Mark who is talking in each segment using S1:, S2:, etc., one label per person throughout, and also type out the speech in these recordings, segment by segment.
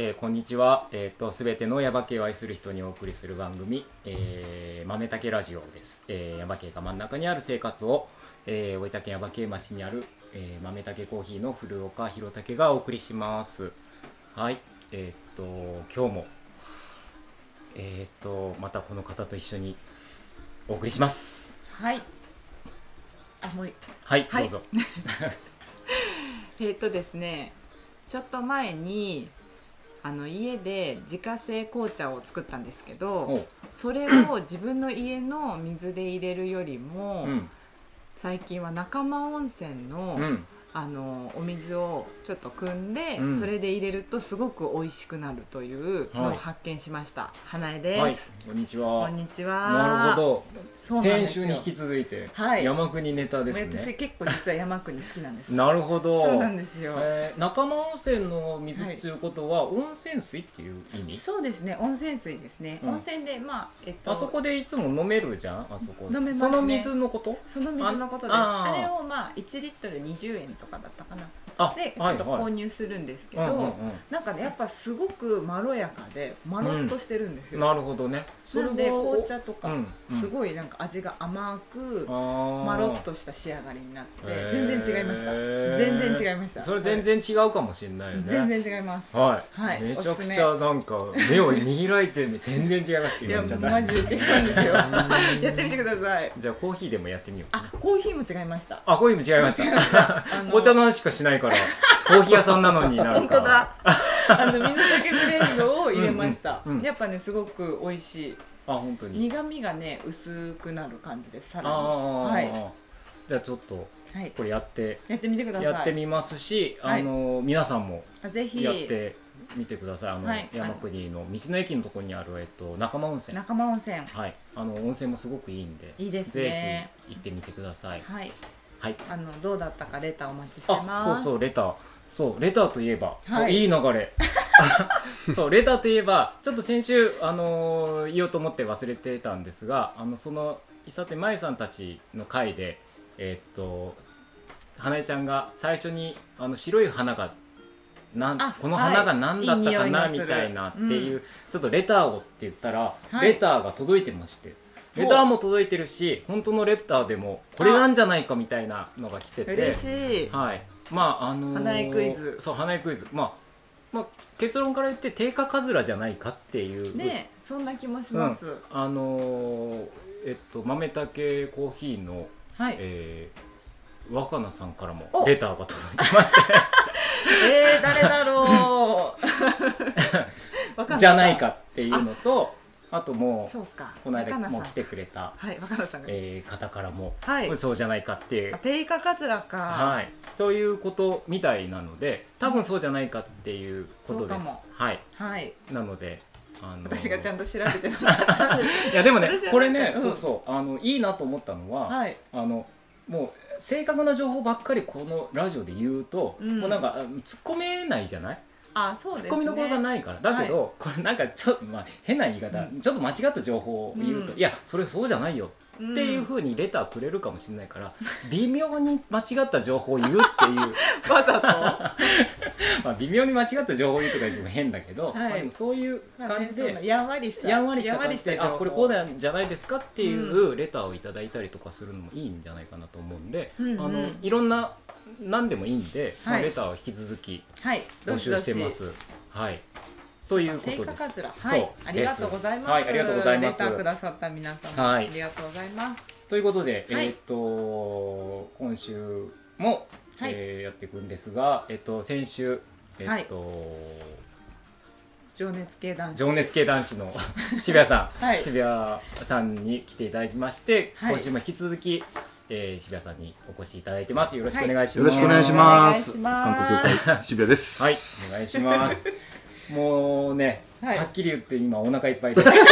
S1: はい、えーこんにちは。えっ、と、すべてのヤバ系を愛する人にお送りする番組、えー、豆竹ラジオです。えー、ヤバ系が真ん中にある生活を、えー、大分県ヤバ系町にある、えー、豆竹コーヒーの古岡弘武がお送りします。はい、えっ、と、今日も、えっ、と、またこの方と一緒にお送りします。
S2: はい。あ、もうい、
S1: はい、
S2: はい
S1: どうぞ。
S2: えーっとですね。ちょっと前に。あの家で自家製紅茶を作ったんですけ
S1: お
S2: ど
S1: う。
S2: それを自分の家の水で入れるよりも、
S1: うん、
S2: 最近は仲間温泉の,、
S1: うん、
S2: あのお水をちょっと汲んで、
S1: うん。
S2: それで入れるとすごく美味しくなるというのを
S1: はい。
S2: 発見しました、花江です、
S1: はい、こんにちは。
S2: こんにちは。
S1: なるほど。
S2: そうなんですよ。
S1: 先週に引き続いて、
S2: はい。
S1: 山国ネタです
S2: 私
S1: ね。
S2: 結構実は山国好きなんです。
S1: なるほど。
S2: そうなんですよ、
S1: えー仲間温泉の水っていうことは、温泉水っていう意味？
S2: そうですね。温泉水ですね、
S1: うん。
S2: 温泉でまあえっと
S1: あそこでいつも飲めるじゃんあそこ
S2: 飲めますね。
S1: その水のこと？
S2: その水のことです。
S1: ああー。
S2: あれをまあ1リットル20円とかだったかな。
S1: あ
S2: でちょっと購入するんですけど、
S1: うんうん
S2: なんかねやっぱすごくまろやかでまろっとしてるんですよ、
S1: うん。なるほどね。
S2: なんで
S1: は
S2: 紅茶とか、
S1: うんうん。
S2: すごいなんか味が甘くまろっとした仕上がりになって全然違いました。全然違いました。
S1: それ全然違うかもしれないよね。
S2: 全然違います。
S1: はい、
S2: はい。
S1: めちゃくちゃなんか目を見開いて全然違いますって
S2: いや
S1: 言われちゃった
S2: マジで違うんですよ。やってみてください。
S1: じゃあコーヒーでもやってみよう
S2: あコーヒーも違いました。
S1: あコーヒーも違いました。
S2: 違いました。あの
S1: 紅茶の話しかしないからコーヒー屋さんなのになる
S2: 本当
S1: か
S2: あの水だけブレンドを入れました、
S1: うん
S2: やっぱねすごく美味しい。
S1: あ本当に。
S2: 苦味がね薄くなる感じですさ
S1: あ
S2: らに。
S1: あ、
S2: はい。
S1: じゃあちょっと
S2: はい。
S1: これやって
S2: やってみてください。
S1: やってみますし、
S2: はい。
S1: あの皆さんも
S2: あぜひ。
S1: やってみてください。あの、
S2: はい。
S1: 山国の道の駅のところにあるえっと仲間温泉。
S2: 仲間温泉。
S1: はい、あの温泉もすごくいいんで、
S2: いいですね。
S1: ぜひ行ってみてください。
S2: はい
S1: はい。
S2: あのどうだったかレターお待ちして
S1: あ、
S2: ます。
S1: そうそうレター。そうレターといえば、そう
S2: はい。
S1: いい流れ。そうレターといえばちょっと先週あのー言おうと思って忘れてたんですが、あのその一冊まゆさんたちの回でえっと花江ちゃんが最初にあの白い花がなん
S2: あ
S1: この花が何だったかな、
S2: はいいい匂いがする。
S1: みたいなっていう、ちょっとレターをって言ったら、
S2: はい。
S1: レターが届いてましてレターも届いてるし本当のレターでもこれなんじゃないかみたいなのが来てて。
S2: 嬉しい。
S1: はい。まああのー
S2: 花江クイズ。
S1: そう花江クイズ。まあまあ結論から言って定価カズラじゃないかっていう。
S2: ねそんな気もします、
S1: あのーえっと豆竹コーヒーの、
S2: はい。
S1: えー若菜さんからも
S2: お。
S1: レターが届いてまして。
S2: えー、誰だろう。
S1: じゃないかっていうのとあともうこの間もう来てくれた、
S2: はい若菜さんが、
S1: えー方からも、
S2: はい。
S1: そうじゃないかって。いう
S2: あペイカカツラか。
S1: はい、ということみたいなので多分そうじゃないかっていうことです。はい、
S2: はい。
S1: なので、あの
S2: 私がちゃんと調べてなかったんです。
S1: いやでもねこれね、
S2: うん。
S1: そうそう。あのいいなと思ったのは、
S2: はい。
S1: あのもう正確な情報ばっかりこのラジオで言うと、
S2: うん。
S1: もうなんかあ突っ込めないじゃない、
S2: あそうですね。
S1: 突っ込みどころがないから。だけど、これなんかちょっと、まあ、変な言い方、
S2: うん。
S1: ちょっと間違った情報を言うと、
S2: うん。
S1: いやそれそうじゃないよ。
S2: っ
S1: っていうふうにレターくれるかもしれないから、微妙に間違った情報を言うっていう。
S2: わざと？
S1: まあ微妙に間違った情報を言うとか言っても変だけど、
S2: はい。
S1: まあでもそういう感じで、
S2: やんわりした
S1: やんわりした感じであこれこうなんじゃないですかっていうレターをいただいたりとかするのもいいんじゃないかなと思うんで、
S2: うんうん。
S1: あのいろんな何でもいいんで、まあ、
S2: はい。
S1: レターは引き続き
S2: はい。
S1: 募集してます。はい。ということです。
S2: はい。ありがとうございます。
S1: はい。ありがとうございます。
S2: くださった皆様、
S1: はい。
S2: ありがとうございます。
S1: ということで、
S2: はい。
S1: えーっと今週も、
S2: はい。
S1: えーやっていくんですが、えっと先週えっと、
S2: 情熱系男子。
S1: 情熱系男子の 渋谷さん、
S2: はい。
S1: 渋谷さんに来ていただきまして、
S2: はい。
S1: 今週も引き続き、えー、渋谷さんにお越しいただいてます。よろしくお願いします。
S3: よろしくお願いし
S2: お
S3: ます。観光協会渋谷です。
S1: はい、お願いします。もうね、
S2: はい
S1: はっきり言って今お腹いっぱいです。
S3: なぜ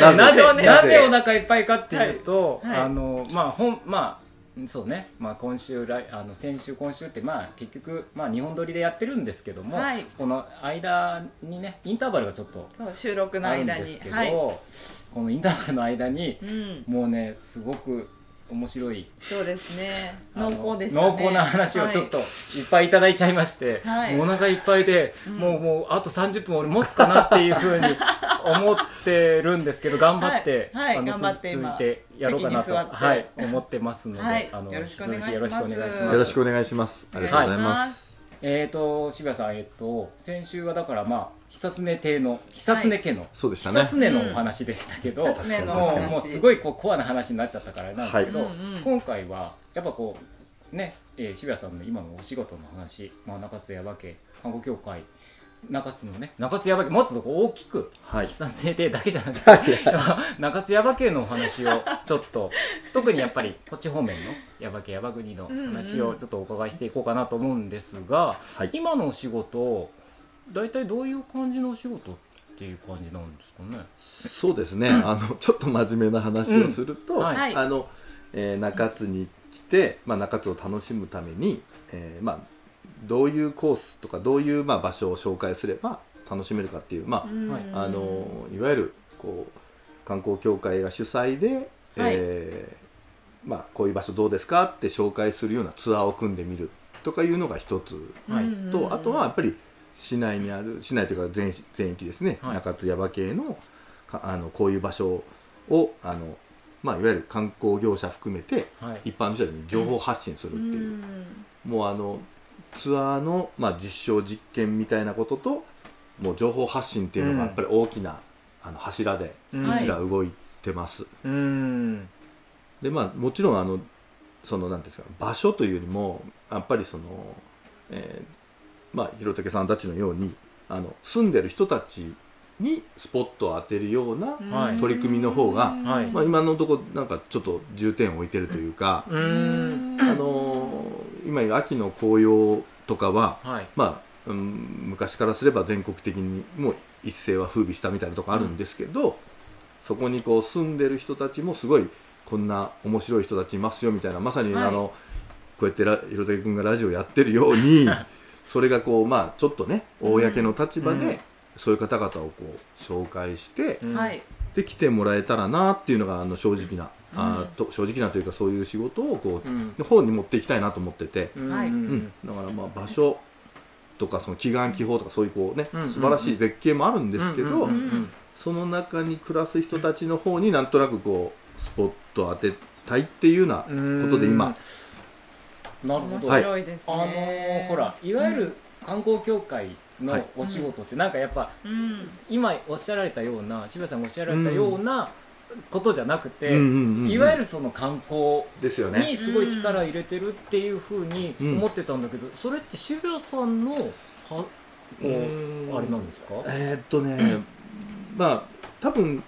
S3: なぜ？
S1: なぜなぜお腹いっぱいかっていうと、
S2: はいはい
S1: あのまあ本まあそうね、まあ今週来あの先週今週ってまあ結局まあ日本撮りでやってるんですけども、
S2: はい
S1: この間にねインターバルがちょっと
S2: 収録の
S1: あるん
S2: 間
S1: ですけど、
S2: にはい、
S1: このインターバルの間に
S2: うん、
S1: もうねすごく面白い
S2: そうですね。濃厚でしたね。
S1: 濃厚な話をちょっと
S2: はい。
S1: いっぱいいただいちゃいまして、
S2: はい。
S1: もうお腹いっぱいで、
S2: うん。
S1: もうもうあと30分俺持つかなっていうふうに思ってるんですけど頑張って、
S2: はい。はい
S1: あの
S2: 頑張って今
S1: 続いてやろうかなと、はい、思ってますので、
S2: はい。
S1: あの
S2: よろしくお
S1: 引き
S2: 願いします。
S1: 続きよろしくお願いします。
S3: よろしくお願いします。ありがとうございます。
S1: えーと渋谷さん、えっ、と先週はだからまあ久常邸の久常家の、
S3: そうでしたね。
S1: 久常のお話でしたけど、
S2: うん。
S1: もうもうすごいこうコアな話になっちゃったからなんですけど、
S2: はい
S1: 今回はやっぱこうね、えー渋谷さんの今のお仕事の話、まあ、中津耶馬家看護協会中津のね中津耶馬家もっと大きく
S3: はい。
S1: 久常邸だけじゃなくて、中津耶馬家のお話をちょっと特にやっぱりこっち方面の耶馬家耶馬国の話をちょっとお伺いしていこうかなと思うんですが、
S3: はい。
S1: 今のお仕事大体どういう感じのお仕事っていう感じなんですかね？
S3: そうですね。あのちょっと真面目な話をすると、
S1: うんはい
S2: はい
S3: あの、えー中津に来て、まあ中津を楽しむために、えーまあどういうコースとかどういうまあ場所を紹介すれば楽しめるかっていう、まああのいわゆるこう観光協会が主催で、えーまあ、こういう場所どうですかって紹介するようなツアーを組んでみるとかいうのが一つ
S1: はい。
S2: うん
S3: と、あとはやっぱり市内にある市内というか全全域ですね、
S1: はい。
S3: 中津耶馬系のかあのこういう場所をあの、まあ、いわゆる観光業者含めて
S1: はい。
S3: 一般の人たちに情報発信するっていう、もうあのツアーの、まあ、実証実験みたいなことともう情報発信っていうのがやっぱり大きな、あの柱で
S1: う
S3: ちら動いてます。
S1: うーん。
S3: でまあもちろんあのそのなんですか場所というよりもやっぱりその、えーまあ広武さんたちのようにあの住んでる人たちにスポットを当てるような、
S1: はい
S3: 取り組みの方が
S1: はい。
S3: まあ、今のところなんかちょっと重点を置いてるというか、
S1: う
S3: あのー今言う秋の紅葉とかは、
S1: はい。
S3: まあ、うん、昔からすれば全国的にもう一世は風靡したみたいなとこあるんですけど、そこにこう住んでる人たちもすごいこんな面白い人たちいますよみたいなまさに、
S2: はい。
S3: あのこうやってら広武君がラジオやってるように それがこうまあちょっとね公の立場で、
S1: うん。
S3: そういう方々をこう紹介して、
S1: うん。
S2: はい。
S3: で来てもらえたらなっていうのがあの正直な、あーと正直なというかそういう仕事をこう、
S1: うん。
S3: の方に持っていきたいなと思ってて、
S1: うん。
S2: はい。
S3: うん、だからまあ場所とかその祈願気泡とかそういうこうね、
S1: うん。
S3: 素晴らしい絶景もあるんですけど、
S1: うん。うん。うん。
S3: その中に暮らす人たちの方になんとなくこうスポットを当てたいっていうようなことで今、
S2: 面
S1: なるほど、
S2: 白いですね。
S1: あのーほらいわゆる観光協会の
S3: はい。
S1: お仕事ってなんかやっぱ、
S2: うん。
S1: 今おっしゃられたような渋谷さんがおっしゃられたようなことじゃなくて、
S3: うんうんうんうん。
S1: いわゆるその観光
S3: ですよね。
S1: にすごい力入れてるっていうふうに
S3: うん。
S1: 思ってたんだけど、それって渋谷さんのはこう
S3: うん。
S1: あれなんですか、
S3: えーっとねまあ多分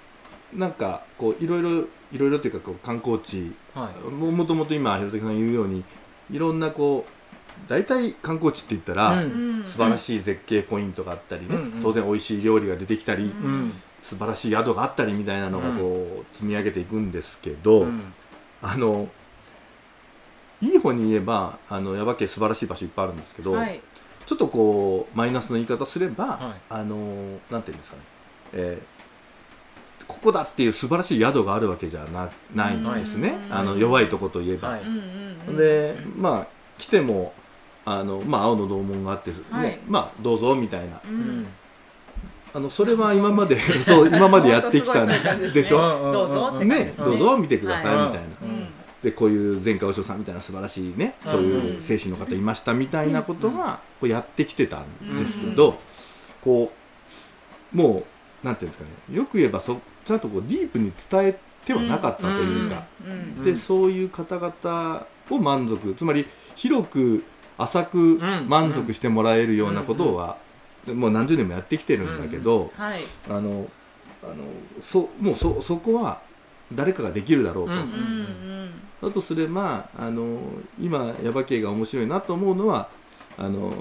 S3: なんかこういろいろいろいろというかこう観光地
S1: はい。
S3: ももともと今広崎さん言うようにいろんなこう大体観光地って言ったら、
S1: うん。
S2: うん。
S3: 素晴らしい絶景ポイントがあったりね、
S1: うんうん。
S3: 当然美味しい料理が出てきたり、
S2: うん
S1: うん
S3: 素晴らしい宿があったりみたいなのがこう積み上げていくんですけど、
S1: うん。
S3: あのいい方に言えばあの耶馬渓素晴らしい場所いっぱいあるんですけど、
S2: はい。
S3: ちょっとこうマイナスの言い方すれば、
S1: はい。
S3: あのなんていうんですかね、えーここだっていう素晴らしい宿があるわけじゃなないんですね、
S2: うん。
S3: あの弱いとこといえば。
S1: はい。
S3: でまあ来てもあの、まあ、青の洞門があって、ね
S2: はい。
S3: まあどうぞみたいな。
S2: う
S3: あのそれは今まで そう。今までやってきた
S2: 本当すごいそういう感じ
S3: でしょ、
S1: うん
S2: どうぞって
S3: ね。どうぞ見てください
S1: はい。
S3: みたいな、
S2: うん。
S3: でこういう前科和尚さんみたいな素晴らしいねそういう精神の方いましたみたいなことはこうやってきてたんですけど、こうもうなんていうんですかね。よく言えばそちゃんとこうディープに伝えてはなかったというか、でそういう方々を満足つまり広く浅く
S1: ん。
S3: 満足してもらえるようなことは、もう何十年もやってきてるんだけど、
S2: はい。
S3: あのあのそもうそそこは誰かができるだろうと。
S1: うん
S2: うんうん。
S3: だとすればあの今耶馬渓が面白いなと思うのはあの、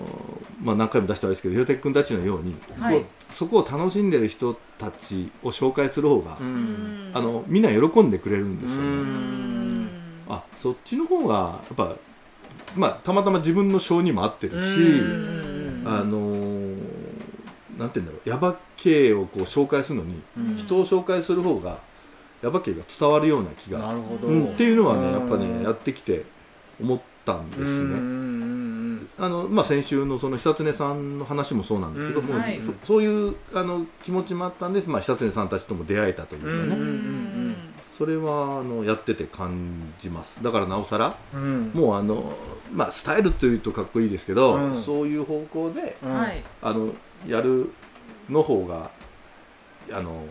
S3: まあ、何回も出したんですけどひろてっくんたちのように、
S2: はい。
S3: こうそこを楽しんでる人たちを紹介する方が、
S1: う
S2: うん。ん
S3: あのみんな喜んでくれるんですよね。
S1: うん
S2: うん
S3: あそっちの方がやっぱ、まあ、たまたま自分の性にも合ってるし、
S1: うん
S3: あのーなんて言うんだろう。耶馬渓をこう紹介するのに、
S1: うん。
S3: 人を紹介する方が耶馬渓が伝わるような気が、
S1: なるほど、
S3: うん、っていうのはねやっぱ
S1: うん
S3: ねやってきて思ったんですね。あのまあ、先週のその久常さんの話もそうなんですけども、
S1: うん
S2: はい。
S3: そそういうあの気持ちもあったんです、まあ、久常さんたちとも出会えたというかね、それはあのやってて感じます。だからなおさら
S1: うん。うん
S3: もうあの、まあ、スタイルというとかっこいいですけど、
S1: うん。
S3: そういう方向で
S1: うん。
S2: はい。
S3: あのやるの方があの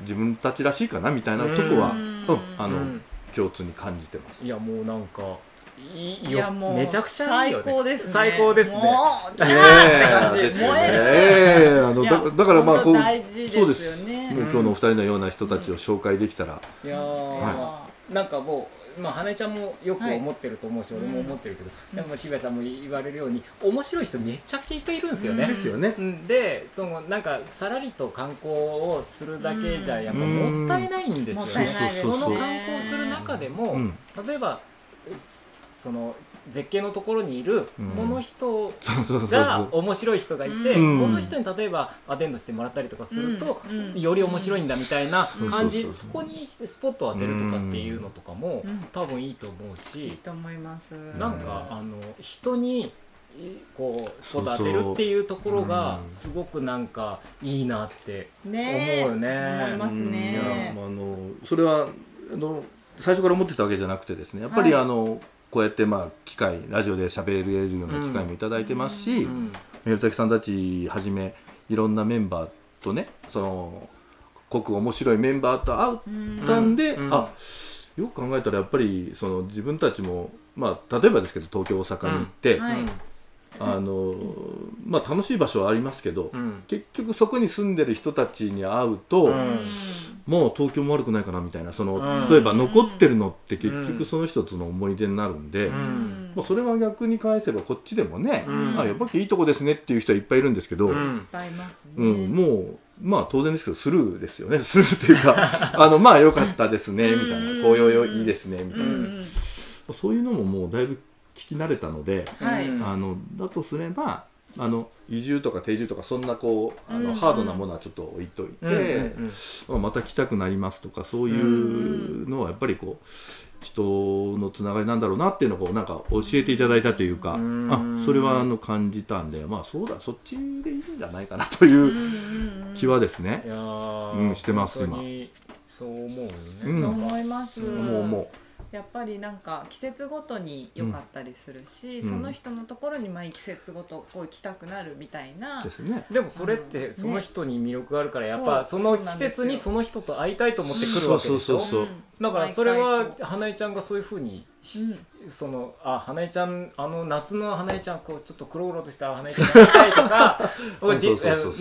S3: 自分たちらしいかなみたいなとこは、
S2: う
S3: うんんあの
S1: うん。
S3: 共通に感じてます。
S1: いやもうなんかいい
S2: い
S1: よ
S2: やもう
S1: めちゃくちゃいいよ、ね、
S2: 最高ですね。
S1: 最高ですね。
S2: もうキャー
S3: ね
S2: って感じ。
S3: えですよね。
S2: 燃える
S3: ええあのだだからまあこう
S2: 本当大事ですよね。
S3: そうです今日のお二人のような人たちを紹介できたら、
S1: いやー、
S3: は
S1: なんかもうまあ花江ちゃんもよく
S2: はい
S1: 思ってると思うし、俺も思ってるけど、
S2: うん
S1: でも渋谷さんも言われるように面白い人めちゃくちゃいっぱいいるんですよね、
S2: うん
S3: ですよね。
S1: うん。でそのなんかさらりと観光をするだけじゃやっぱもったいないんですよ
S2: もったい
S1: ね。
S2: ないですね。
S1: その観光する中でも、
S3: うん。
S1: 例えばすその絶景のところにいる
S3: うん。
S1: この人が
S3: う。
S1: 面白い人がいて、
S3: うん。
S1: この人に例えばアテンドしてもらったりとかすると、より面白いんだみたいな感じ、
S3: うん
S1: そこにスポットを当てるとかっていうのとかも、
S2: うん。
S1: 多分いいと思う
S2: いい
S1: し、
S2: と思います。
S1: なんかあの人にいこうスポット当てるっていうところが
S3: うん。
S1: すごくなんかいいなって思うよね。
S2: 思いますね。
S3: まああのそれはあの最初から思ってたわけじゃなくてですねやっぱり、
S2: はい。
S3: あのこうやってまあ機会ラジオで喋れるような機会もいただいてますし、
S1: うん
S3: メルタキさんたちはじめいろんなメンバーとねその濃く面白いメンバーと会
S2: うん
S3: ったんで、
S1: うん
S3: あよく考えたらやっぱりその自分たちも、まあ、例えばですけど東京大阪に行って、
S2: はい。
S3: あのまあ、楽しい場所はありますけど、
S1: うん。
S3: 結局そこに住んでる人たちに会うと、
S1: うん
S3: もう東京も悪くないかなみたいなその、
S1: うん。
S3: 例えば残ってるのって結
S1: うん。
S3: 局その人との思い出になるんで、
S1: うん。
S3: もうそれは逆に返せばこっちでもね、
S1: うん。
S3: あやっぱりいいとこですねっていう人はいっぱいいるんですけど、
S1: う
S3: うん。
S2: いっ
S1: ん
S3: もうまあ当然ですけどスルーですよね。スルーっていうか あのまあ良かったですねみたいな。
S2: うん
S3: 紅葉よいいですねみたいな、
S2: うん。
S3: そういうのももうだいぶ聞き慣れたので、
S2: はい。
S1: うん
S3: あのだとすればあの移住とか定住とかそんなこうあの、
S2: うん
S3: ハードなものはちょっと置いといて、
S1: うんうん
S3: まあ、また来たくなりますとかそういうのはやっぱりこう人のつながりなんだろうなっていうのをこうなんか教えていただいたというか、
S1: うん。
S3: あそれはあの感じたんでまあそうだそっちでいいんじゃないかなという気はですね。
S1: い、やー
S3: うんしてます
S1: 本当にそう思うよね、
S3: うん。
S2: そう思います。
S3: もうも
S2: やっぱりなんか季節ごとに良かったりするし、
S3: ん。
S2: その人のところに毎季節ごとこう行きたくなるみたいな。
S3: うですね。
S1: でもそれってその人に魅力があるからやっぱ
S2: そ
S1: の季節にその人と会いたいと思ってくるわけでしょ？
S3: そうそうそう
S1: だからそれは花江ちゃんがそういうふうにしそのあ花江ちゃんあの夏の花江ちゃんこうちょっと黒々とした花江ちゃんがたいとか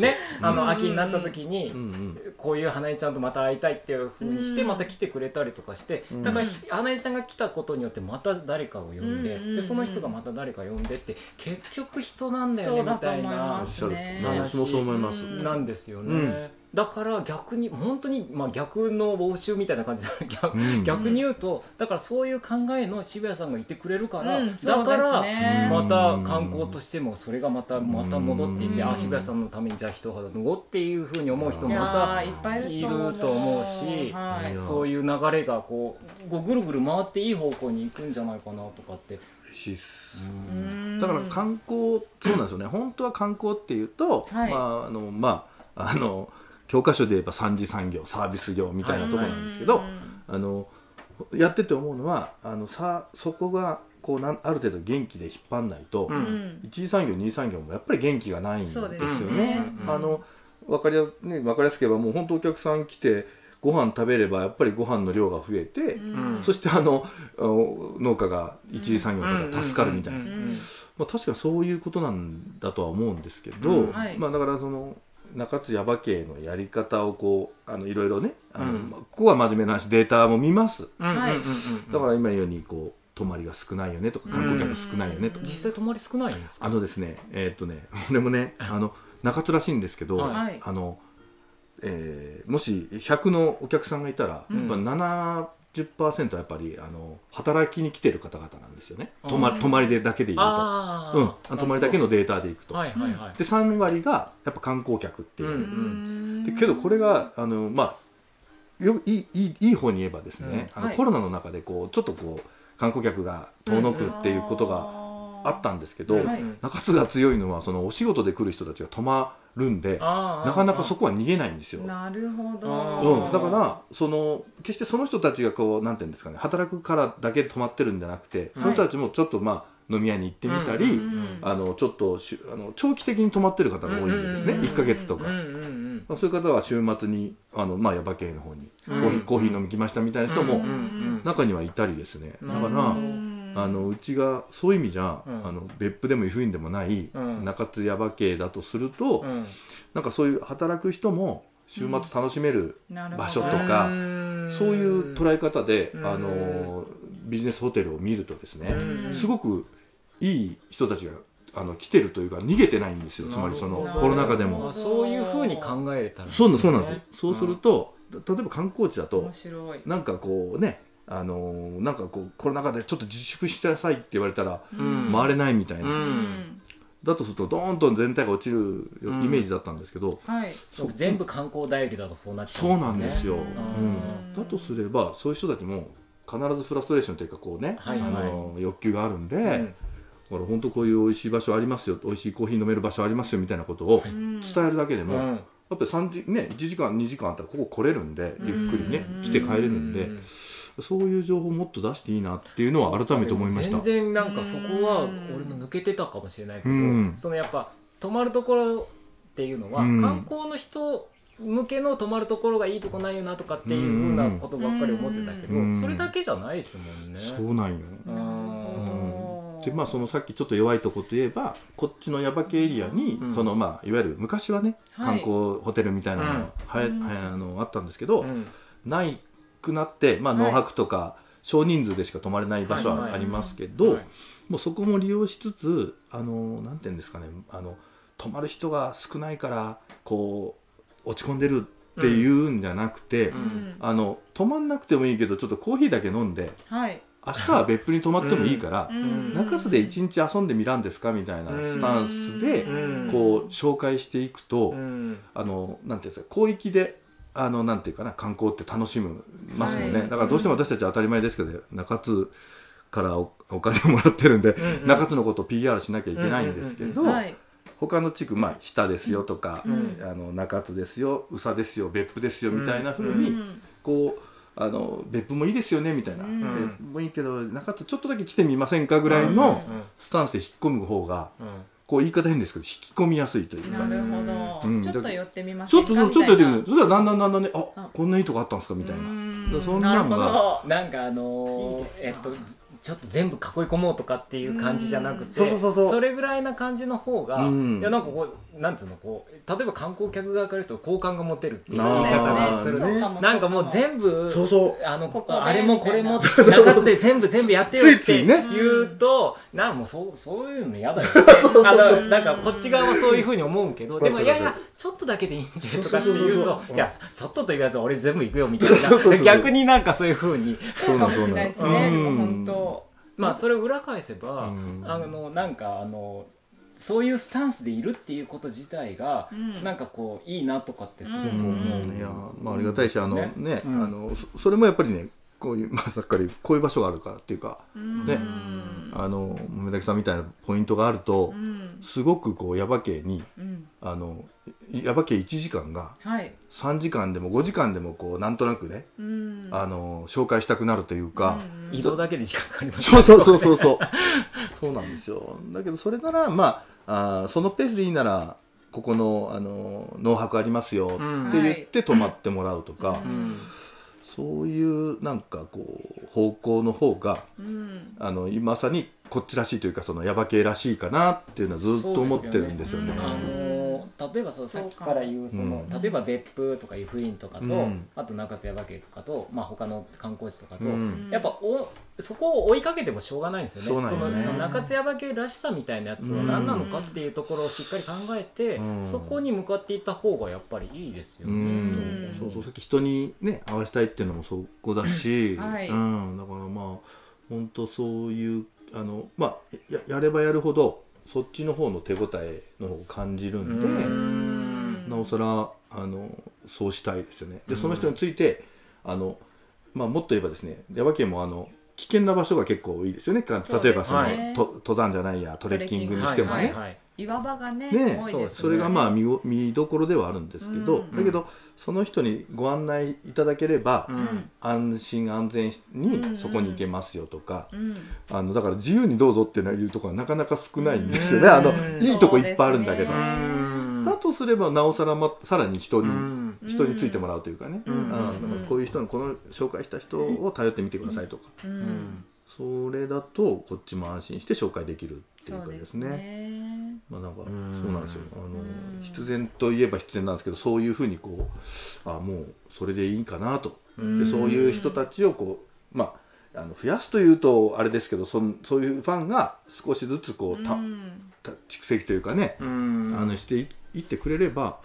S1: ねあの
S2: うん。
S1: 秋になった時に
S3: うんうん。
S1: こういう花江ちゃんとまた会いたいっていうふうにして
S2: うん。
S1: また来てくれたりとかして
S3: うん。
S1: だから花江ちゃんが来たことによってまた誰かを呼んで
S2: うん
S1: でその人がまた誰か呼んでって結局人なんだよねみたいな
S2: 思いま
S3: おっしゃる
S2: すね。
S3: 私もそう思います。
S2: うん
S1: なんですよね、
S3: うん
S1: だから逆に本当に、まあ、逆の応酬みたいな感じで 逆,、
S3: うん。
S1: 逆に言うとだからそういう考えの渋谷さんがいてくれるから、
S2: うん。
S1: だから、また観光としてもそれがまたまた戻っていって、
S2: うん
S1: あ渋谷さんのためにじゃあ一肌脱ごうっていうふうに思う人もま
S2: ーいっぱい
S1: たい
S2: いると思う
S1: し、そういう流れがこうこうぐるぐる回っていい方向に行くんじゃないかなとかって。
S3: 嬉しいっす。
S2: うん。
S3: だから観光そうなんですよね。本当は観光っていうと、
S2: はい。
S3: まああのまああの教科書で言えば三次産業サービス業みたいなところなんですけど、あのやってて思うのはあのさそこがこうなんある程度元気で引っ張んないと、
S1: う
S2: うん。ん
S3: 一次産業二次産業もやっぱり元気がないんですよね。
S2: ね。
S3: あの分かりやす,、ね、分かりやすく言えばもう本当お客さん来てご飯食べればやっぱりご飯の量が増えて、
S2: うん。
S3: そしてあの農家が一次産業の方が助かるみたいな、まあ、確かにそういうことなんだとは思うんですけど、
S1: うん。
S2: はい。
S3: まあ、だからその中津耶馬渓のやり方をこうあのいろいろねあの、
S1: うん。
S3: まあここは真面目な話データも見ます。
S1: うん
S2: はい。
S3: だから今言うようにこう泊まりが少ないよねとか観光客が少ないよねとか、
S1: 実際泊まり少ないんですか？
S3: あのですねえーっとね俺もねあの中津らしいんですけど、
S1: はい。
S2: はい。
S3: あのえーもし100のお客さんがいたら、
S2: うん。
S3: やっぱ70%はやっぱりあの働きに来てる方々なんですよね。泊ま泊まりでだけで言うと。
S1: あ
S3: うん、あの泊まりだけのデータでいくと、
S1: はいはいはい。
S3: で3割がやっぱ観光客っていう、
S1: うん
S3: でけどこれがあのまあよいいいいいい方に言えばですね、あの
S2: はい。
S3: コロナの中でこうちょっとこう観光客が遠のくっていうことがあったんですけど、
S2: はい。
S3: 中津が強いのはそのお仕事で来る人たちが泊まるんでなかなかそこは逃げないんですよ。
S2: なるほ
S1: あ
S2: ど、
S1: ー
S3: うん、だからその決してその人たちがこうなんていうんですかね働くからだけ泊まってるんじゃなくて、その人たちもちょっとまあ飲み屋に行ってみたり、あのちょっとしあの長期的に泊まってる方が多いんでですね、
S1: うんうんうん
S3: 1ヶ月とか、そういう方は週末にあの、まあ、ヤバ系の方にコ
S1: うん
S3: ーヒー,、コーヒー飲み来ましたみたいな人も中にはいたりですね、だから、
S2: うん
S3: あのうちがそういう意味じゃ、
S1: うん。
S3: あの別府でも湯布院でもない、
S1: うん。
S3: 中津ヤバ系だとすると、
S1: うん。
S3: なんかそういう働く人も週末楽しめる、場所とか
S1: うん。
S3: そういう捉え方で、
S1: うん。
S3: あのビジネスホテルを見るとですね、
S1: うん。
S3: すごくいい人たちがあの来てるというか逃げてないんですよ。つまりそのコロナ禍でも。
S1: あ。そういうふうに考えれたら
S3: そうなんそうなんです。よ、そうすると例えば観光地だと
S2: 面白い。
S3: なんかこうねあのーなんかこうコロナ禍でちょっと自粛してくださいって言われたら
S1: うん。
S3: 回れないみたいな、
S1: うん。
S3: だとするとドーンと全体が落ちるイ
S1: ん
S3: メージだったんですけど、
S2: はい。
S1: そう全部観光頼りだとそうなっちゃ
S3: そうなんですよ、
S2: う
S3: うん。んだとすればそういう人たちも必ずフラストレーションというかこうね、
S1: はいはい。
S3: あのー欲求があるんで、
S1: うん。
S3: ほら本当こういう美味しい場所ありますよ美味しいコーヒー飲める場所ありますよみたいなことを
S2: うん
S3: 伝えるだけでも、
S1: うん。
S3: やっぱり3時、ね、1時間2時間あったらここ来れるんでゆっくりね
S2: うん
S3: 来て帰れるんでそういう情報をもっと出していいなっていうのは改めて思いました。
S1: 全。然なんかそこは俺も抜けてたかもしれないけど、
S3: うん。
S1: そのやっぱ泊まるところっていうのは、
S3: うん。
S1: 観光の人向けの泊まるところがいいとこないよなとかっていうふうなことばっかり思ってたけど、
S3: うん。
S1: それだけじゃないですもんね。
S3: そうなんよ。でまあそのさっきちょっと弱いとこといえばこっちの耶馬渓エリアに、
S1: うん。
S3: そのまあいわゆる昔はね
S2: はい。
S3: 観光ホテルみたいなのが、はや
S2: うん。
S3: はやあのあったんですけど、
S1: うん。
S3: ないくなって、まあ、
S2: はい。
S3: 農泊とか少人数でしか泊まれない場所
S1: は
S3: ありますけど、
S1: はい。
S3: もうそこも利用しつつあのなんていうんですかねあの泊まる人が少ないからこう落ち込んでるっていうんじゃなくて、
S1: うん。
S2: うん。
S3: あの泊まんなくてもいいけどちょっとコーヒーだけ飲んで
S2: はい。
S3: 明日は別府に泊まってもいいから、
S2: うん。
S3: 中津で一日遊んでみらんですかみたいなスタンスで、
S1: うん。
S3: こう紹介していくと、
S1: うん。
S3: あのなんていうんですか広域であのなんていうかな観光って楽しむますもんね、
S2: はい。
S3: だからどうしても私たちは当たり前ですけど、中津からおお金をもらってるんで、
S1: うん。
S3: 中津のことを PR しなきゃいけないんですけど、
S2: はい。
S3: 他の地区まあ日田ですよとか、
S2: うん。
S3: あの中津ですよ宇佐ですよ別府ですよみたいな風に、
S2: うん。
S3: こうあの別府もいいですよねみたいな、
S2: うん。
S3: 別府もいいけど中津ちょっとだけ来てみませんかぐらいの
S1: うん。
S3: スタンスで引っ込む方が
S1: うん
S3: こう言い方変ですけど引き込みやすいというか。
S2: なるほど、
S3: うん。
S2: ちょっと寄ってみま
S3: ち
S2: せんか？
S3: ょっとちょっとやってみ
S2: み
S3: る。そしたらだんだんだんだんねあ
S2: あ
S3: こんないいとこあったんですか？みたいな。そんなんが。
S2: な
S1: んかあのーえっとちょっと全部囲い込もうとかっていう感じじゃなくて
S3: うん。そ
S1: れぐらいな感じの方が、
S3: うん。
S1: いやなんかこうなんつうのこう例えば観光客側から言うと好感が持てるっていう言い方でする
S3: ね。
S1: なんかもう全部
S3: そうそう。
S1: あの
S2: ここで
S1: あれもこれも
S2: み
S1: 中津で全部全部やってよって言うと、なんもうそうそういうの嫌だよってあのなんかこっち側はそういうふうに思うけどでもいやいやちょっとだけでいいんでとかって言うといやちょっとと言わず俺全部行くよみたい
S3: そうそうそう
S1: な逆になんかそういうふうに。
S2: そうかもしれないですね、本当
S1: まあそれを裏返せば、
S3: うん。
S1: あのなんかあのそういうスタンスでいるっていうこと自体が、
S2: うん。
S1: なんかこういいなとかってすごく思う、
S2: うん。
S3: いやまあありがたいしあの
S1: ね。
S3: ね
S1: うん。
S3: あのそそれもやっぱりねこういうまあさっきからこういう場所があるからっていうかね
S2: うん
S3: あの梅崎さんみたいなポイントがあると
S2: うん。
S3: すごくこう耶馬渓に
S2: うん。
S3: あの耶馬渓1時間が
S2: はい。
S3: 3時間でも5時間でもこうなんとなくね
S2: うん。
S3: あの紹介したくなるというか、
S2: うん
S1: 移動だけで時間かかります
S3: そうそうそうそう。そう。そうなんですよ。だけどそれならまああーそのペースでいいならここのあの農泊ありますよ
S1: うん。
S3: って言って泊まってもらうとか、
S2: うん
S3: そういうなんかこう方向の方が
S2: うん。
S3: あのまさにこっちらしいというかその耶馬渓らしいかなっていうのはずっと思ってるんですよね。
S1: あの例えばそうさっきから言うその、
S3: うん
S1: 例えば別府とか湯布院とかと、
S3: うん。
S1: あと中津耶馬渓とかと、まあ、他の観光地とかと、
S3: うん。
S1: やっぱおそこを追いかけてもしょうがないんですよね。
S3: そね。
S1: のその中津耶馬渓らしさみたいなやつは何なのかっていうところをしっかり考えて、
S3: うん。
S1: そこに向かっていった方がやっぱりいいですよね。
S3: うん。そうそうさっき人にね合わせたいっていうのもそこだし、
S2: はい。
S3: うん、だからまあ本当そういうあのまあややればやるほどそっちの方の手応えの方を感じるんで、
S1: うん。
S3: なおさらあのそうしたいですよね。でその人についてあの、まあ、もっと言えばですね耶馬渓もあの危険な場所が結構多いですよね。例えばその、
S1: です
S2: ね。
S3: と登山じゃないやトレッキングにしてもね、
S1: はいはいはい
S2: 岩場がね
S3: ね
S2: 多いです
S1: そ
S3: れがまあ見お見どころではあるんですけど、
S2: うん。
S3: だけどその人にご案内いただければ、
S1: うん。
S3: 安心安全にそこに行けますよとか、
S2: うん。
S3: あのだから自由にどうぞっていうところはなかなか少ないんですよね、
S1: うん。
S3: あのいいとこいっぱいあるんだけど、だとすればなおさら、ま、さらに人に、
S1: うん。
S3: 人についてもらうというかね、
S1: うん。
S3: あのなんかこういう人のこの紹介した人を頼ってみてくださいとか、それだとこっちも安心して紹介できるっていうか
S2: です
S3: ね。
S2: ね。
S3: まあなんか
S1: ん。
S3: そうなんですよ。あの
S2: うん。
S3: 必然といえば必然なんですけどそういうふうにこうあもうそれでいいかなと。
S1: うん。
S3: でそういう人たちをこうまああの増やすというとあれですけどそんそういうファンが少しずつこうた蓄積というかね、
S1: うん。
S3: あのしていいってくれれば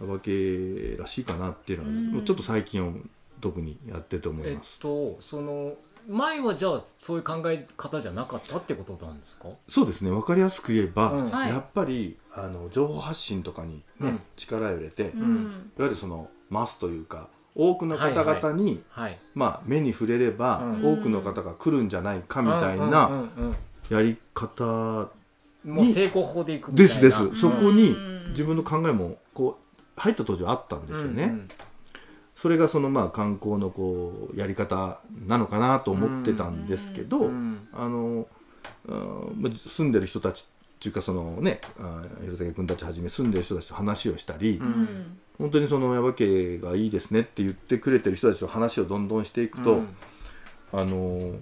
S3: わけらしいかなっていうのは、
S2: うん。
S3: もうちょっと最近は特にやってると思い
S1: えっ
S3: ます。
S1: とその前はじゃあそういう考え方じゃなかったってことなんですか？
S3: そうですね。分かりやすく言えば、
S1: うん。
S2: はい。
S3: やっぱりあの情報発信とかに、ね
S1: うん。
S3: 力を入れて、いわ
S2: うん
S3: ゆるそのマスというか多くの方々に、
S1: はい
S3: まあ、目に触れれば、
S1: うん。
S3: 多くの方が来るんじゃないかみたい
S1: うん
S3: な
S1: うんうん。
S3: やり方
S1: うんもう成功法でいくみたいな。
S3: ですです、
S1: うん
S3: そこに
S2: うん。
S3: 自分の考えもこう入った当時はあったんですよね。
S1: うん
S3: それがそのまあ観光のこうやり方なのかなと思ってたんですけど、
S1: うん
S3: あの住んでる人たちっていうかそのね広武君たちはじめ住んでる人たちと話をしたり、
S1: う
S2: うん。ん
S3: 本当にその耶馬渓がいいですねって言ってくれてる人たちと話をどんどんしていくと、
S1: うん。
S3: あのー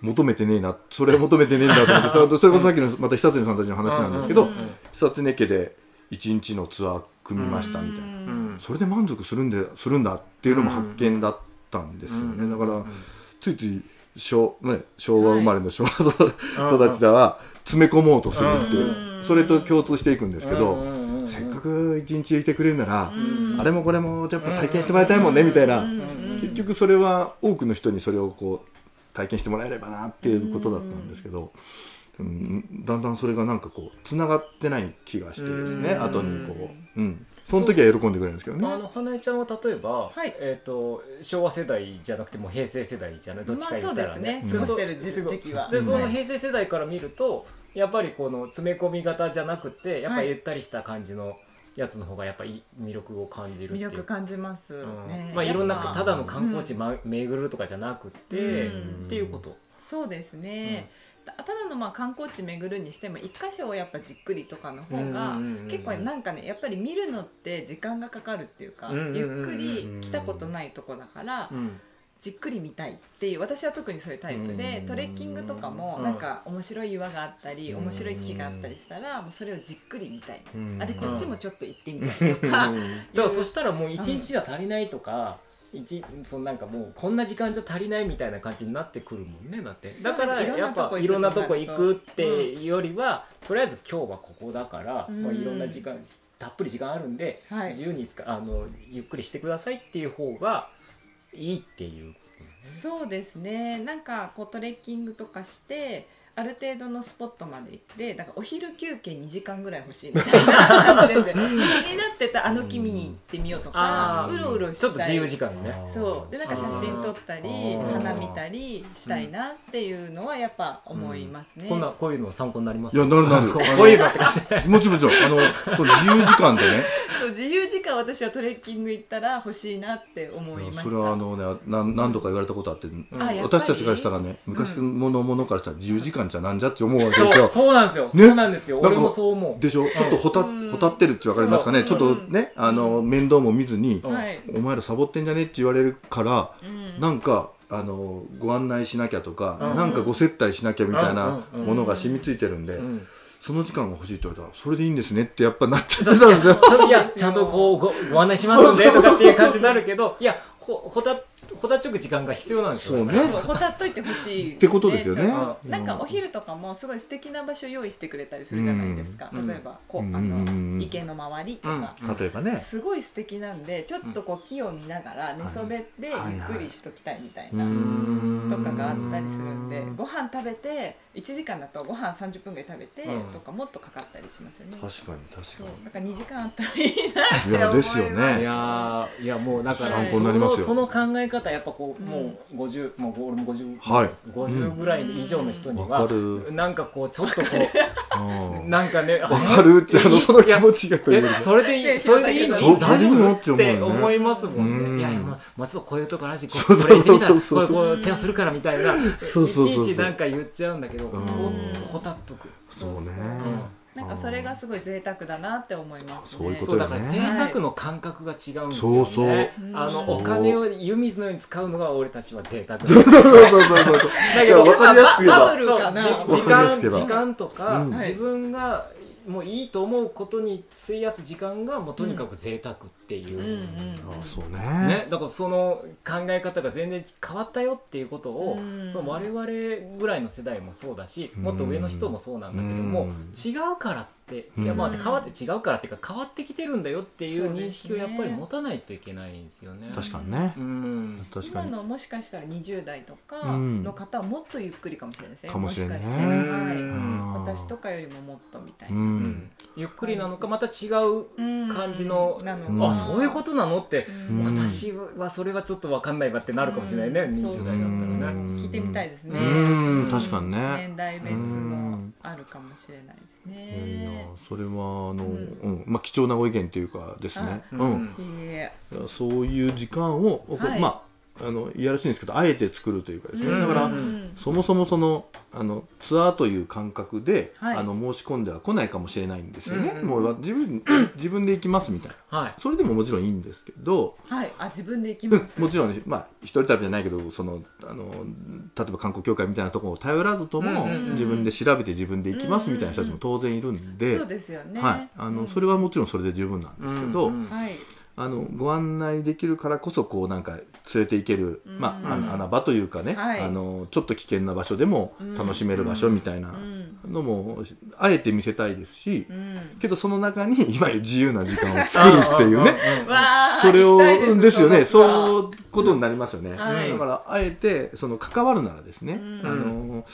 S3: 求めてねえなそれは求めてねえんだと思って それそれこそさっきのまた久常さんたちの話なんですけど、
S2: うん
S3: 久常家で1日のツアー組みましたみたいな。
S1: うん。
S3: それで満足するんでするんだっていうのも発見だったんですよね、だからついつい昭,、ね、昭和生まれの昭和育ちだは詰め込もうとするっていう、
S2: うん。
S3: それと共通していくんですけど、せっかく一日いてくれるなら、
S2: うん。
S3: あれもこれもやっぱ体験してもらいたいもんね、みたいな、
S2: うん。
S3: 結局それは多くの人にそれをこう体験してもらえればなっていうことだったんですけど、うん、だんだんそれがなんかこうつながってない気がしてですね、
S1: うん。
S3: 後にこう、うん、その時は喜んでくれるんですけどね。
S1: あの花江ちゃんは例えば、
S2: はい。
S1: えっ、と昭和世代じゃなくても平成世代じゃないどっちか
S2: まあそう
S1: 言ったらね、
S2: ですね。
S3: うん。
S2: 過ごしてる時
S1: すごい
S2: 時期は。
S1: でその
S2: はい。
S1: 平成世代から見るとやっぱりこの詰め込み型じゃなくてやっぱりゆったりした感じのやつの方がやっぱり魅力を感じる
S2: 魅力感じます
S1: うん。
S2: ね
S1: まあいろんなただの観光地、ま巡るとかじゃなくて、
S2: うん。
S1: っていうこと、
S2: そうですね、たただのまあ観光地巡るにしても一箇所をやっぱじっくりとかの方が
S1: うんうんうんうん
S2: 結構なんかねやっぱり見るのって時間がかかるっていうか
S1: うんうんうんうん。
S2: ゆっくり来たことないとこだから
S1: うん。
S2: じっくり見たいっていう私は特にそういうタイプで
S3: うん。
S2: トレッキングとかも
S1: うん。
S2: なんか面白い岩があったり
S3: うん。
S2: 面白い木があったりしたらもうそれをじっくり見たい。
S3: うん。
S2: あでこっちもちょっと行ってみたいとか。
S3: うん。
S1: だからそしたらもう一日じゃ足りないとか、一そのなんかもうこんな時間じゃ足りないみたいな感じになってくるもんねだって。だからやっぱいろんなとこ行くって
S2: う
S1: いうよりは、とりあえず今日はここだから、
S2: うん。
S1: もういろんな時間たっぷり時間あるんで、
S2: はい。
S1: 自由に使あのゆっくりしてくださいっていう方がいいっていうね。
S2: そうですね。なんかこうトレッキングとかしてある程度のスポットまで行ってなんかお昼休憩2時間ぐらい欲しいみたいな感じで 気になってたあの木見に行ってみようとかうろうろしたい。
S1: ちょっと自由時間ね。
S2: そう。でなんか写真撮ったり花見たりしたいなっていうのはやっぱ思いますね。
S1: こんなこういうの参考になります
S3: いやなるなる。
S1: こういうのって感じ。で
S3: もちろんもちろん。あのそう自由時間でね
S2: そう自由時間私はトレッキング行ったら欲しいなって思いました。
S3: それはあのね何何度か言われたことあって、
S2: あやっぱり。
S3: 私たちからしたらね昔のものからしたら自由時間じゃなんじゃって思うわけですよ。
S1: そうなんですよ、
S3: ね？
S1: そうなんですよ。俺もそう思う。
S3: でしょ？ちょっとほた,、
S2: うん。
S3: ほたってるって分かりますかね？ちょっとねあの面倒も見ずに、お前らサボってんじゃねって言われるから、
S2: うん。
S3: なんかあのご案内しなきゃとか、
S1: うん。
S3: なんかご接待しなきゃみたいな
S1: うん。うん。
S3: ものが染みついてるんで、
S1: うん
S3: その時間が欲しいって言われたらそれでいいんですねってやっぱなっちゃってたんですよ。
S1: いやちゃんとこうごご案内しますんでとかっていう感じになるけどいやほほたほたっちょく時間が必要なんですよ
S3: そうね。
S2: ほたっといてほしい、
S3: ってことですよね。
S2: なんかお昼とかもすごい素敵な場所用意してくれたりするじゃないですか、
S1: うん。
S2: 例えばこう、
S3: うん。
S2: あ
S3: うん。
S2: の池の周りとか、
S1: うん。
S3: 例えばね。
S2: すごい素敵なんでちょっとこう木を見ながら寝そべってゆっくりしときたいみたいな。とかがあったりするんでご飯食べて1時間だとご飯30分ぐらい食べて
S1: うん。
S2: とかもっとかかったりしますよね、
S3: 確かに確
S2: そう。
S3: か
S2: だから2時間あったらいいなって
S3: いや
S2: 思います。
S3: ですよね。
S1: いやーいやもうだから
S2: 参
S3: 考になりますよ。
S1: そのその考え方やっぱこう、
S2: うん。
S1: もう50もう俺も50、
S3: はい。
S1: 50ぐらい以上の人
S3: に
S1: には、
S3: わかる。
S1: なんかこうちょっとこ
S3: う
S1: なんかね
S3: わかるってあのその気持ちがという。
S1: えそれでい
S2: ね
S1: いそれでいいの？
S2: そう
S1: 大丈夫？っ
S3: って思
S1: いますもん
S3: うん。
S1: ねいやいやもうもうちょっとこういうところあるしこ
S3: そうそう
S1: これしてみたら
S3: そうそうそう
S1: これこう世話するからみたいな
S3: そうそうそうそう。
S1: いちいちなんか言っちゃうんだけどほ
S3: うん。
S1: ほたっとく。
S3: そうね
S2: なんかそれがすごい贅沢だなって思いますね。
S3: そういうこと
S1: そうだから
S3: ね
S1: 贅沢の感覚が違うんですよね。
S3: そうそう。
S1: あ
S2: うん
S1: のお金を湯水のように使うのが俺たちは贅沢。
S3: そうそうそうそうそう。
S1: だけど
S3: いやわかりやすく言えば。
S1: 時間時間とか、
S3: うん。
S1: 自分がもういいと思うことに費やす時間がもうとにかく贅沢っていう、
S2: うんうんうん。
S3: あそうね。
S1: ね、だからその考え方が全然変わったよっていうことを、
S2: うん。
S1: その我々ぐらいの世代もそうだし、
S3: うん。
S1: もっと上の人もそうなんだけども、
S3: うん
S1: 違うからって違う、
S3: うん。
S1: まあ、変わって違うからっていうか変わってきてるんだよっていう認識をやっぱり持たないといけないんですよね。
S3: 確かにね。
S1: うん。
S2: 今
S3: 確かに。
S2: のもしかしたら20代とか
S3: うん。
S2: の方はもっとゆっくりかもしれないですね、
S3: かもしれないね。
S2: もしかして、
S1: う
S2: はい、
S1: ん。
S2: 私とかよりももっとみたいうな、
S3: ん。
S1: ゆっくりなのかまた違う
S2: うん
S1: 感じのあそういうことなの？って、
S3: うん。
S1: 私はそれはちょっと分かんないわってなるかもしれないね、
S2: うん。
S1: 20代だったらね。
S2: 聞いてみたいですね。
S3: うん。確かにね。
S2: 年代別のあるかもしれないですね。
S3: それはあの、
S2: ん。
S3: うん。まあ、貴重なご意見というかですね、そういう時間を、
S2: はい。
S3: まああのいやらしいんですけどあえて作るというかですね、
S1: うん。
S3: だから、
S1: うん。
S3: そもそもそのあのツアーという感覚で、
S2: はい。
S3: あの申し込んでは来ないかもしれないんですよね、
S1: うんうん
S3: もう自分 自分で行きますみたいな。
S1: はい。
S3: それでももちろんいいんですけど、
S2: はい。あ自分で行き
S3: うん。
S2: ます
S3: もちろん、まあ、一人旅じゃないけどそのあの例えば観光協会みたいなところを頼らずとも、自分で調べて自分で行きますみたいな人たちも当然いるんで、
S2: そうですよね。
S3: はい、あの
S2: うん。
S3: それはもちろんそれで十分なんですけど、
S2: はい
S3: あのご案内できるからこそこうなんか連れて行ける、
S2: うん。
S3: まあ、穴場というかね、
S2: はい。
S3: あのちょっと危険な場所でも楽しめる場所みたいな
S2: うん。
S3: のもあえて見せたいですし、
S2: うん。
S3: けどその中に 今自由な時間を作る っていうね。それをです。よね。
S2: そ
S3: ういうことになりますよね、
S2: はい。
S3: だからあえてその関わるならですね、
S2: うん。
S3: あの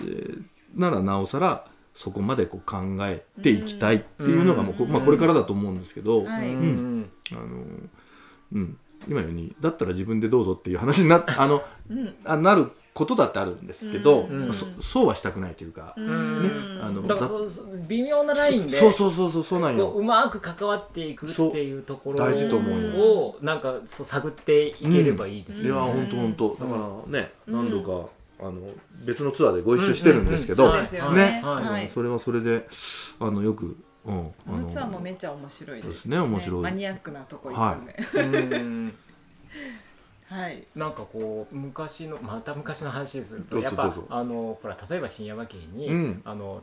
S3: えーならなおさらそこまでこう考えていきたいっていうのがもうこ,、
S2: うん。
S3: まあ、これからだと思うんですけど、
S2: はい。
S1: うん。うん
S3: あのうん、今ようにだったら自分でどうぞっていう話にな あの
S2: うん。
S3: あなることだってあるんですけど、
S1: うん。
S3: そそうはしたくないというか、
S2: うん。
S3: ね。あの
S1: 微妙なラインで
S3: そうそうそうそうそうなんよ。
S1: うまく関わっていくっていうところ
S3: 大事と思う
S2: よ。
S1: をなんかそう探っていければいいです
S3: いや
S1: よね。
S3: 本当本当だからね、
S2: うん。
S3: 何度かあの別のツアーでご一緒してるんですけど、
S2: そうですよね。
S1: はい。
S2: はい。
S3: それはそれであのよく、うん、
S2: あのツアーもめっちゃ面白いです
S3: そうですね面白い。
S2: マニアックなとこ行くんで。
S1: うん。
S2: はい。
S1: なんかこう昔のまた昔の話です
S3: どうぞ
S1: やっぱあのほら例えば深山家に、
S3: うん。
S1: あの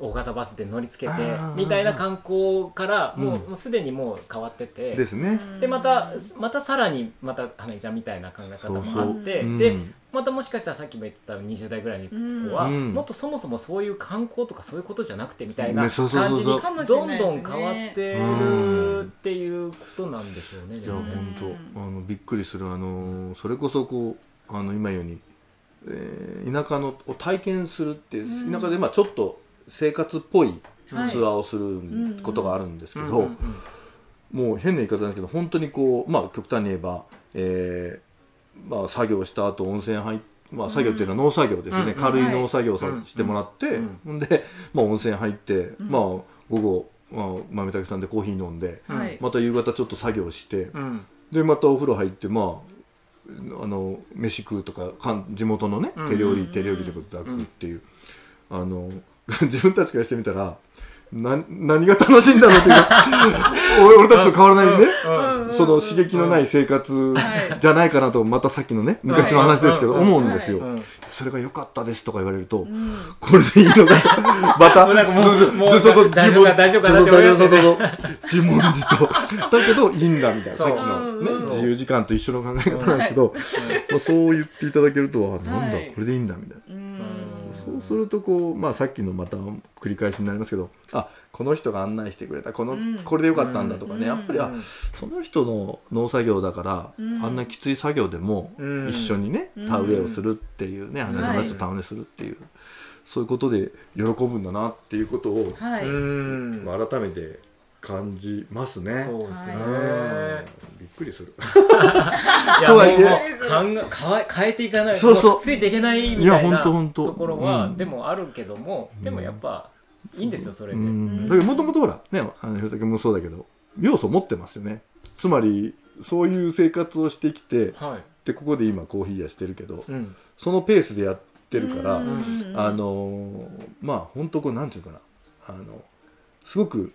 S1: 大型バスで乗りつけてみたいな観光からもう,、
S3: うん。
S1: もうすでにもう変わってて。
S3: ですね、
S1: でまたまたさらにまた花江ちゃんみたいな考え方もあって
S3: そうそう。
S1: で、
S3: うん。
S1: またもしかしたらさっきも言ってた20代ぐらいの子は、
S3: うん。
S1: もっとそもそもそういう観光とかそういうことじゃなくてみたいな感じにどんどん変わってるっていうことなんでしょうね。
S3: いや本当あのびっくりするあのそれこそこうあの今ように、えー田舎のを体験するって田舎でまあちょっと生活っぽいツア
S2: はい
S3: ーをすることがあるんですけど、もう変な言い方なんですけど本当にこうまあ極端に言えば、えーまあ、作業した後温泉入って。まあ、作業っていうのは農作業ですよね、
S1: うん
S3: 軽い農作業をしてもらって、
S1: うん
S3: で、まあ、温泉入って、
S2: うん。
S3: まあ、午後、まあ、豆竹さんでコーヒー飲んで
S2: はい。
S3: また夕方ちょっと作業して、
S1: うん。
S3: でまたお風呂入ってまああの飯食うとかかん地元のね
S1: うん
S3: 手料理、
S2: うん。
S3: 手料理とか抱くっていう、あの 自分たちからしてみたらな何が楽しいんだろうっていうか 俺俺たちと変わらないね、その刺激のない生活
S2: はい。
S3: じゃないかなとまたさっきのね昔の話ですけど
S1: はい。
S3: 思うんですよ。
S1: うん
S3: それが良かったですとか言われると
S2: うん。
S3: これでいいのか またずっと自問自答。だけどいいんだみたいな。さっきのね
S2: うん。
S3: 自由時間と一緒の考え方なんですけどまあそう言っていただけるとあなんだ
S2: はい。
S3: これでいいんだみたいな。
S2: うん
S3: そうするとこう、まあ、さっきのまた繰り返しになりますけどあこの人が案内してくれたこの、
S2: うん。
S3: これでよかったんだとかね、
S2: うん。
S3: やっぱりあ
S1: うん。
S3: その人の農作業だから、
S2: うん。
S3: あんなきつい作業でも
S1: うん。
S3: 一緒にね、
S2: うん。
S3: 田植えをするっていうね、花島と田植えするっていう、そういうことで喜ぶんだなっていうことを、
S2: はい、
S1: うん。
S3: 改めて感じますね。
S1: そうですね、
S3: うん。びっくりする。
S1: いや
S3: とはいえ。
S1: 変え変えていかない
S3: そうそう。
S1: もついていけないみ
S3: いや
S1: たいな
S3: と
S1: ころは、
S3: うん。
S1: でもあるけども、でもやっぱいいんですよそれで、
S3: うん。だけどもともとほらねあのひろたけもそうだけど要素持ってますよね。つまりそういう生活をしてきて
S1: はい、
S3: でここで今コーヒー屋してるけど
S1: うん。
S3: そのペースでやってるから、
S2: うん
S3: あのーまあ本当こうなんていうかな。あのすごくう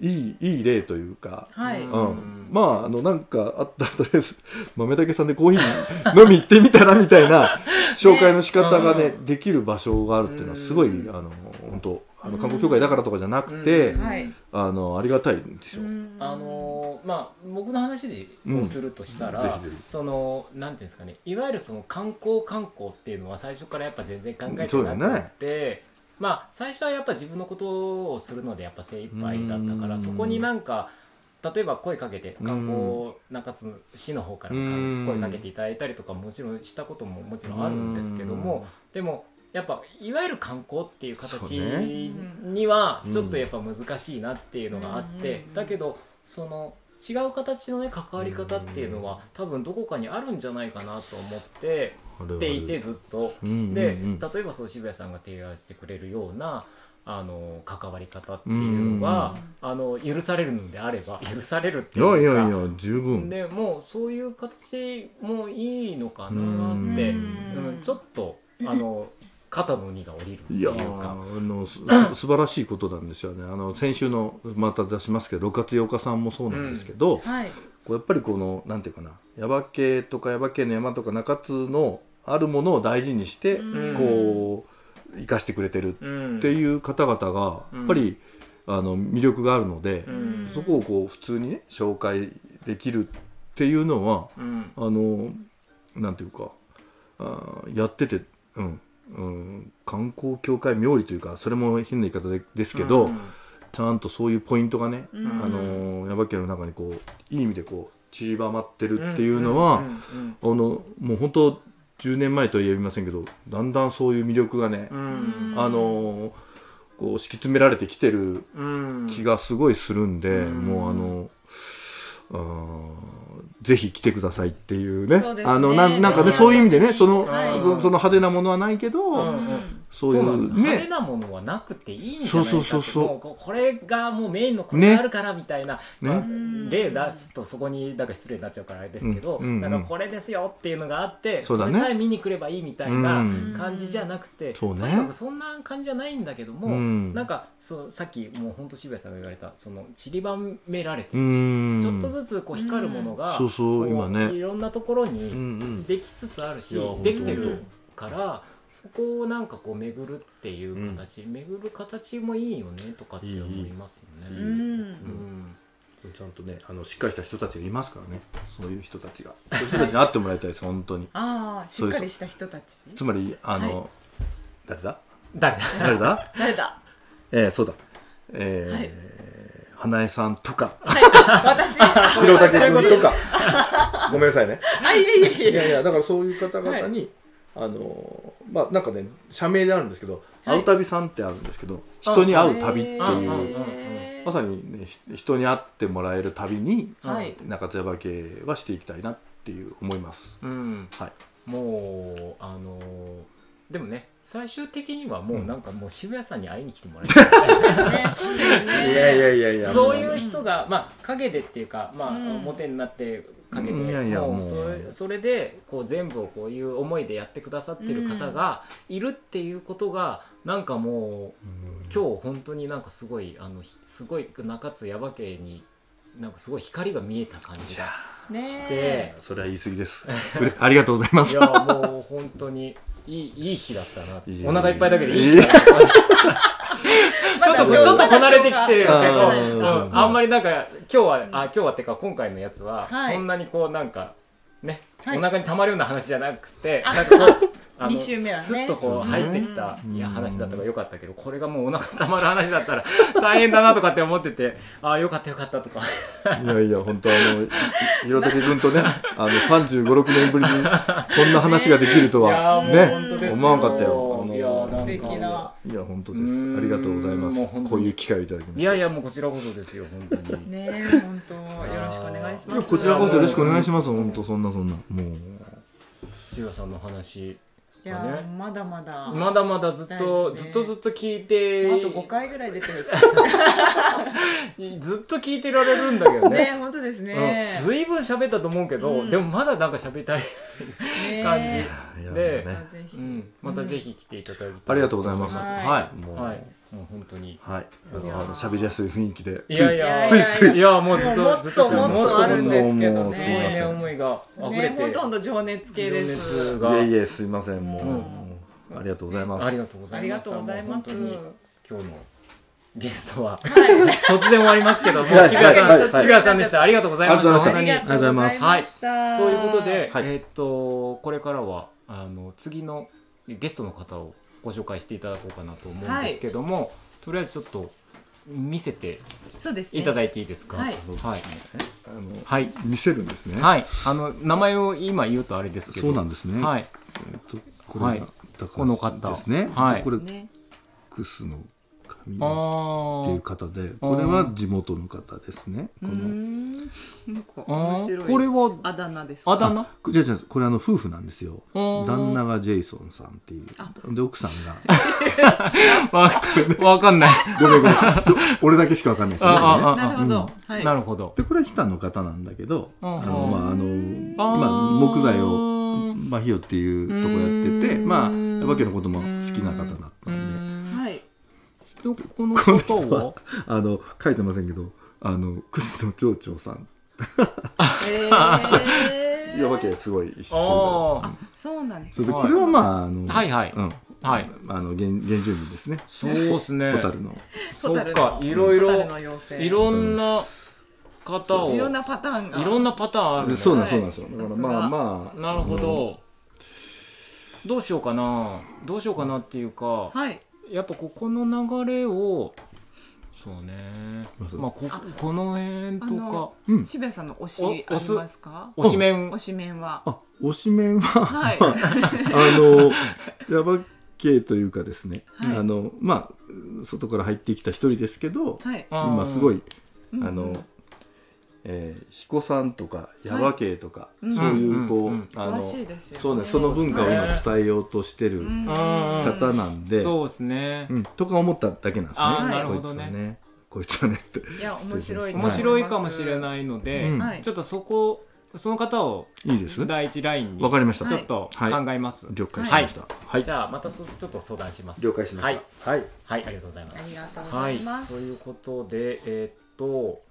S3: いいいい例というか、
S2: はい、
S1: うん。
S3: うん、まああのなんかあったらとりあえず豆竹さんでコーヒー飲み行ってみたらみたいな 紹介の仕方がね
S1: う
S3: できる場所があるっていうのはすごい、
S1: うん。
S3: あの本当あの観光協会だからとかじゃなくて、
S1: うん。
S2: はい、
S3: あのありがたいんですよ。
S2: うん。
S1: あのーまあ僕の話でをするとしたら、
S3: うんぜひぜひ。
S1: そのなんていうんですかねいわゆるその観光観光っていうのは最初からやっぱ全然考えて
S3: そう
S1: なく
S3: だよね。
S1: て、まあ最初はやっぱ自分のことをするのでやっぱ精一杯だったから
S3: うん。
S1: そこになんか例えば声かけて観光中津市の方から
S3: うん。
S1: 声かけていただいたりとかもちろんしたことももちろんあるんですけどもでもやっぱいわゆる観光っていう形にはちょっとやっぱ難しいなっていうのがあって、
S2: うん。
S1: だけどその違う形のね関わり方っていうのは多分どこかにあるんじゃないかなと思ってていてずっと。
S3: うんうんうん。
S1: で例えばそう渋谷さんが提案してくれるようなあの関わり方っていうのが、あの許されるのであれば。許されるって
S3: い
S1: いうか。
S3: やいやいや十分。
S1: でもうそういう形もいいのかなって、
S3: うん。
S1: うん。ちょっとあの肩の荷が下りるっていう
S3: いや。あのすす 素晴らしいことなんですよね。あの先週のまた出しますけど6月8日さんもそうなんですけど、
S2: はい、
S3: こうやっぱりこのなんていうかな耶馬渓とか耶馬渓の山とか中津のあるものを大事にして、
S2: うん。
S3: こう生かしてくれてる
S1: うん
S3: っていう方々が
S1: うん。
S3: やっぱり、あの魅力があるので、
S1: うん。
S3: そこをこう普通にね紹介できるっていうのは
S1: うん。
S3: あのなんていうかあーやってて、うんうん、観光協会冥利というかそれも変な言い方でですけど、
S1: うん
S3: ちゃんとそういうポイントがね、
S2: うん。
S3: あの耶馬渓の中にこういい意味でこう散りばまってるっていうのは、
S1: うん
S3: あのもう本当10年前とは言えませんけどだんだんそういう魅力がね、
S1: うん。
S3: あのこう敷き詰められてきてる
S1: うん。
S3: 気がすごいするんで、
S1: うん。
S3: もうあのあーぜひ来てくださいっていうね。あのなんなんかね
S1: うん。
S3: そういう意味でねその,、
S2: はい
S3: そその派手なものはないけど、
S1: うん
S3: そうい
S1: そうなん
S3: う
S1: です派手
S3: ね
S1: なものはなくていいんじゃないかって
S3: そうそうそうそう。
S1: もうここれがもうメインのこれがあるからみたいな、
S3: ね。
S1: 例出すとそこになんか失礼になっちゃうからあれですけど、
S3: うん。うん。
S1: なんかこれですよっていうのがあって
S3: そうだね。
S1: れさえ見に来ればいいみたいな
S3: うん。
S1: 感じじゃなくて、
S3: そうね。
S1: とにかくそんな感じじゃないんだけども、
S3: うん。
S1: なんかそうさっきもう本当渋谷さんが言われたその散りばめられてちょっとずつこう光るものが、
S3: そうそう
S1: こ
S3: 今ね。
S1: いろんなところ
S3: うんう
S1: に
S3: ん。
S1: できつつあるし、
S3: いや
S1: できてる
S3: 本
S1: からそこをなんかこう巡るっていう形、巡る形もいいよねとかって思いますよね。
S3: いい
S2: うん。
S1: うん。
S3: ちゃんとねあのしっかりした人たちがいますからね。そう。いう人たちが。そういう人たちに会ってもらいたいです 本当に。
S2: ああしっかりした人たち？
S3: つまりあの、
S2: はい。
S3: 誰だ？
S1: 誰だ？
S3: 誰だ？
S2: 誰だ？
S3: えー、そうだ。えー
S2: はい
S3: 花江さんとか。
S2: はい私。
S3: 広武君とか。ごめんなさいね。
S2: はいいえいえい
S3: いや
S2: え
S3: いやだからそういう方々に、あのまあなんかね社名であるんですけど「会う旅さん」ってあるんですけど、人に会う旅っていう、まさにねひ人に会ってもらえる旅に
S2: はい。
S3: 中津山系はしていきたいなっていう思います。
S1: うん、
S3: はい。
S1: もうあのーでもね最終的にはもう
S3: うん。
S1: なんかもう渋谷さんに会いに来てもらいたい。
S2: ねそうですね。
S3: いやいやいやいや
S1: そういう人が、まあ陰でっていうか、まあ
S2: うん。
S1: 表になって陰で、
S3: いやいや
S1: も
S3: もう。
S1: うそれそれでこう全部をこういう思いでやってくださってる方がいるっていうことがなんかもう
S3: うん。
S1: 今日本当になんかすごいあのひすごい中津耶馬渓になんかすごい光が見えた感じが
S2: ね
S1: して。
S3: それは言い過ぎです。ありがとうございます。
S1: いやもう本当にいいいい日だったない
S3: や
S1: お腹いっぱいだけどいい。日だったちょっとちょっとこなれてきてるけど、
S3: あ
S1: んあんまりなんか今日はあ今日はってか今回のやつは、
S2: はい。
S1: そんなにこうなんかね、
S2: はい。
S1: お腹にたまるような話じゃなくてなんかこう あの
S2: 二週目はね。
S1: スッとこう入ってきた、
S3: うん。
S1: いや話だったからよかったけどこれがもうお腹たまる話だったら 大変だなとかって思っててああよかったよかったとか。
S3: いやいや本当あのいひろたけ君とねあの3 5 6年ぶりにこんな話ができるとはね思わんかったよ。あの
S1: いや
S2: 素敵な。い
S3: や本当です。ありがとうございます。こういう機会をいただきま
S1: い
S3: し
S1: やいやもうこちらこそですよ本当に。
S2: ねえ本当よろしくお願いしたます。
S3: いやこちらこそよろしくお願いします。本当そんなそんな。もう。
S1: シュさんの話
S2: いや
S1: ね。
S2: まだまだ。
S1: まだまだずっと、
S2: ね。
S1: ずっとずっと聞いて
S2: あと5回ぐらい出てるし
S1: ずっと聞いてられるんだけどね。
S2: ね本当ですね。
S1: うん、ずいぶん喋ったと思うけど、
S2: うん。
S1: でもまだなんか喋りたい、
S2: ね。
S1: 感じ。で
S3: ね。
S2: ぜひ。
S1: うん、またぜひ来ていただいて、
S3: ありがとうございます。
S2: はい。
S3: はい。もう
S1: はいもう本当に。
S3: はい。あの喋りやすい雰囲気で。
S1: いやいや
S3: ついつい
S1: い。やもうずっとずっと
S2: ともっとあるんですけど
S3: もうすいま
S2: ね
S3: せん
S1: 思いが溢れて、
S2: ねほとんど情熱系です。
S3: いえいえすいません。もうありがとうございます。
S1: ありがとうございます。
S2: ありがとうございます。
S1: もう本当に今日のゲストは
S2: はい。
S1: 突然終わりますけども
S3: はい。
S1: 渋谷さん、
S3: はい。はい。
S1: 渋谷さんでした。ありがとうございました
S3: ありがとうございま
S1: 本当に。
S2: ありがとうございました。
S1: ということで、
S3: はい。
S1: えーっとこれからはあの次のゲストの方をご紹介していただこうかなと思うんですけども、とりあえずちょっと見せて
S2: そうですね。
S1: いただいていいですか？
S2: はい。
S1: はい。
S3: あの
S1: はい。
S3: 見せるんですね。
S1: はい。あの名前を今言うとあれですけど。
S3: そうなんですね。
S1: はい。
S3: えっとこれ
S1: はい。この方。
S3: 橋ですね。
S1: はい。
S3: これ
S2: ね。
S3: クスの神
S1: あ
S3: 野っていう
S1: ー
S3: 方でこれは地元の方ですね。この。
S2: ん。なんか
S1: あー。
S2: 面白い
S1: これは
S2: あだ名ですか？
S1: あだ名？
S3: あじゃあじゃあこれあの夫婦なんですよ。旦那がジェイソンさんっていう。
S2: あ。
S3: で奥さんが。
S1: わわかんない。
S3: ごめんごめん。俺だけしかわかんないですよね。
S2: なるほど。はい。
S1: なるほど。
S3: でこれは日田の方なんだけどあ
S1: うん
S3: のまああのまあ木材をまあひよっていうとこやってて
S1: うん。
S3: まあヤバ家のことも好きな方だったんで
S1: ん
S2: はい
S1: でこの方は
S3: あの書いてませんけどあの楠野町長さん。
S2: え
S3: ヤバ家すごい知ってる
S1: あ
S2: そうなんです
S3: これはまああの
S1: はいはい。
S3: うん。
S1: あはい。
S3: あの原原住民ですね。
S1: そうですね。
S3: ホタルの。
S1: そっかいろいろ
S2: ホタルの妖精。
S1: いろんな方を。
S2: いろんなパターンが。
S1: いろんなパターンあるね。
S3: そうなん
S2: はい
S3: そうなんです。よだからまあまあ。
S1: なるほど。どうしようかな。どうしようかなっていうか。
S2: はい
S1: やっぱここの流れをそうね。まあこ
S2: あ
S1: この辺とか。
S2: 渋谷さんの推し
S1: お
S2: ありますか？
S1: 推しメン。
S2: 推しメンは。
S3: あ推しメンは。
S2: はい。
S3: あのヤバ系というかですね、
S2: はい。
S3: あのまあ外から入ってきた一人ですけど、
S2: はい。
S3: 今すごい、
S2: うん。
S3: あの、えー彦さんとかヤバ系とか、
S2: うん。
S3: そういうこう、
S1: うんうん
S3: あのそうねその文化を今伝えようとしてる
S2: うん。
S3: 方なんで、
S1: そうですね。
S3: うん。とか思っただけなんですね。
S1: あ
S2: ーな
S1: るほどね。
S3: こいつはね。こいつはね。って。
S2: いや面白い
S1: 面白いかもしれないので、
S3: うん。
S2: はい。
S1: ちょっとそこその方を
S3: いいです？
S1: 第一ラインに
S3: わかりました。
S1: ちょっと考
S3: はい
S1: えます、
S3: 了解しました。はい。
S1: じゃあまたそちょっと相談します。
S3: 了解しました。
S1: はい、
S3: はい。
S1: はい、ありがとうございま
S2: あり
S1: す
S2: がとうご
S1: はい
S2: ざいます。
S1: ということでえーっと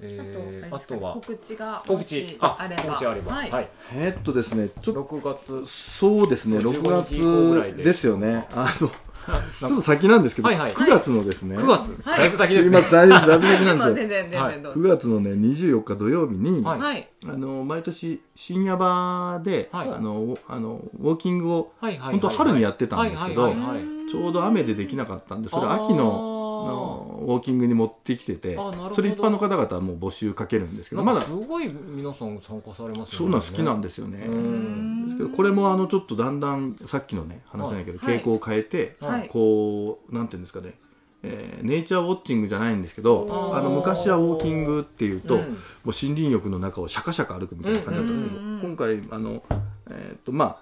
S1: えー、あとは？
S2: 告知が
S1: 告知。あ
S2: あれば。
S1: 告知あれば。
S2: は
S1: はい。い、
S3: えーっとですね、ちょっと
S1: 6月。
S3: そうですね、
S1: そう615日以降ぐらいで
S3: 月ですよね。あの、ちょっ
S1: 9
S3: と先なんですけど、
S1: はいはい。
S3: 9月のですね、
S1: 月、
S2: はい。
S1: だいぶ先ですすね。
S3: いません、だいぶ だいぶ先
S2: で
S3: なんですよ。
S2: も全然全然どう
S3: 9
S2: ぞ
S3: 月のね、24日土曜日に、
S1: はい。
S2: はい。
S3: あの毎年深夜場で、
S1: はい。
S3: あのあのウォーキングを
S1: はいはいはい
S3: 本当春にやってたんですけど
S1: はいはいはいはい。
S3: ちょうど雨でできなかったんでそれ秋のあのウォーキングに持ってきててそれ一般の方々はもう募集かけるんですけどまだ
S1: すごい皆さん参加されますよね。
S3: そうなん好きなんですよね。
S1: うん。
S3: ですけどこれもあのちょっとだんだんさっきのね話じゃないけど、
S2: はい。
S3: 傾向を変えて、
S2: はい。
S3: こうなんていうんですかね、えーネイチャーウォッチングじゃないんですけど
S1: あ
S3: の昔はウォーキングっていうと、
S1: うん。
S3: もう森林浴の中をシャカシャカ歩くみたいな感じだったんですけど、今回あの、えーっとまあ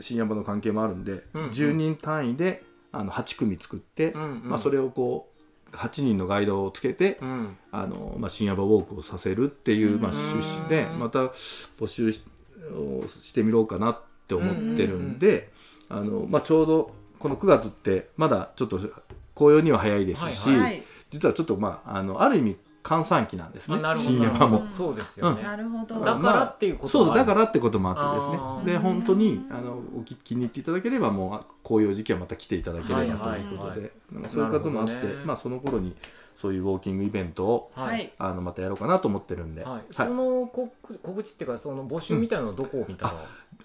S3: 深夜場の関係もあるんで、
S1: うん
S3: 10人単位であの8組作って、
S1: うんうん。
S3: まあ、それをこう8人のガイドをつけて、
S1: うん。
S3: あのまあ、深夜場ウォークをさせるっていう、まあ、趣旨で
S1: うん。
S3: また募集しをしてみようかなって思ってるんで、あのまあ、ちょうどこの9月ってまだちょっと紅葉には早いですし、
S1: はい
S2: はい。
S3: 実はちょっとまああのある意味閑散期なんですね。
S1: あなるほど。
S3: 新山も。
S1: そうですよね、
S2: なるほど。
S1: だからっていうこと
S3: そうだ
S1: ら
S3: からってこともあってですね。で本当にあのお聞きに入っていただければもうあ紅葉時期はまた来ていただければということで。そういうこともあって、まあその頃にそういうウォーキングイベントをあのまたやろうかなと思ってるんで、
S1: その告告知っていうかその募集みたいなのはどこを見たら、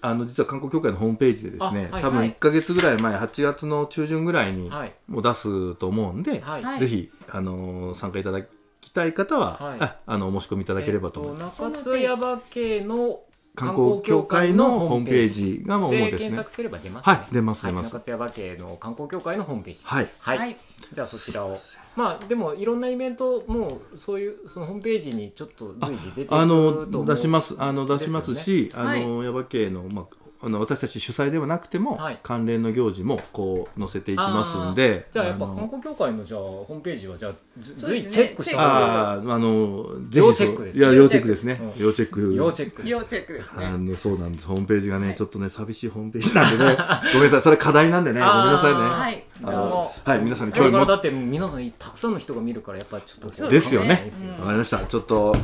S3: あの実は観光協会のホームページでですね、多分
S2: はい。
S3: 1か月ぐらい前8月の中旬ぐらいに
S1: はい。
S3: もう出すと思うんで、ぜひ、あのー参加いただきたい方は、
S1: はい。
S3: ああのお申し込みいただければと思います、
S1: えっと、中津山系の
S3: 観光協会のホームページがもう
S1: で
S3: 主ですね。
S1: 検索すれば出ますね。
S3: はい出ます
S1: はい、
S3: 出ます。
S1: 中津山系の観光協会のホームページ。
S3: はい。
S1: はい、
S2: はい。
S1: じゃあそちらを。まあでもいろんなイベントもうそういうそのホームページにちょっと随時出てくると
S3: あ
S1: 思う
S3: の出します。あの出しますし、あの、
S2: はい。
S3: 耶馬渓のまああの私たち主催ではなくても、
S1: はい。
S3: 関連の行事もこう載せていきますんで
S1: じゃあやっぱ
S3: の
S1: 観光協会のじゃあホームページはじゃあ随時チェックした方が
S3: あーあのぜひ
S1: 要チェックです
S3: いや要チェックですね。
S1: うん
S3: 要チェック。
S1: 要チェック
S2: 要チェックです
S3: あ
S2: ね
S3: のそうなんです。ホームページがね、
S2: はい。
S3: ちょっとね寂しいホームページなんでね。ごめんなさい。それ課題なんでね。ごめんなさいね。
S2: はい。
S3: あのはい皆さんに興味持っ
S1: からだって皆さんたくさんの人が見るからやっぱりちょっと
S2: そう。
S3: ですよね。
S2: ですね。
S3: わかりました。ちょっと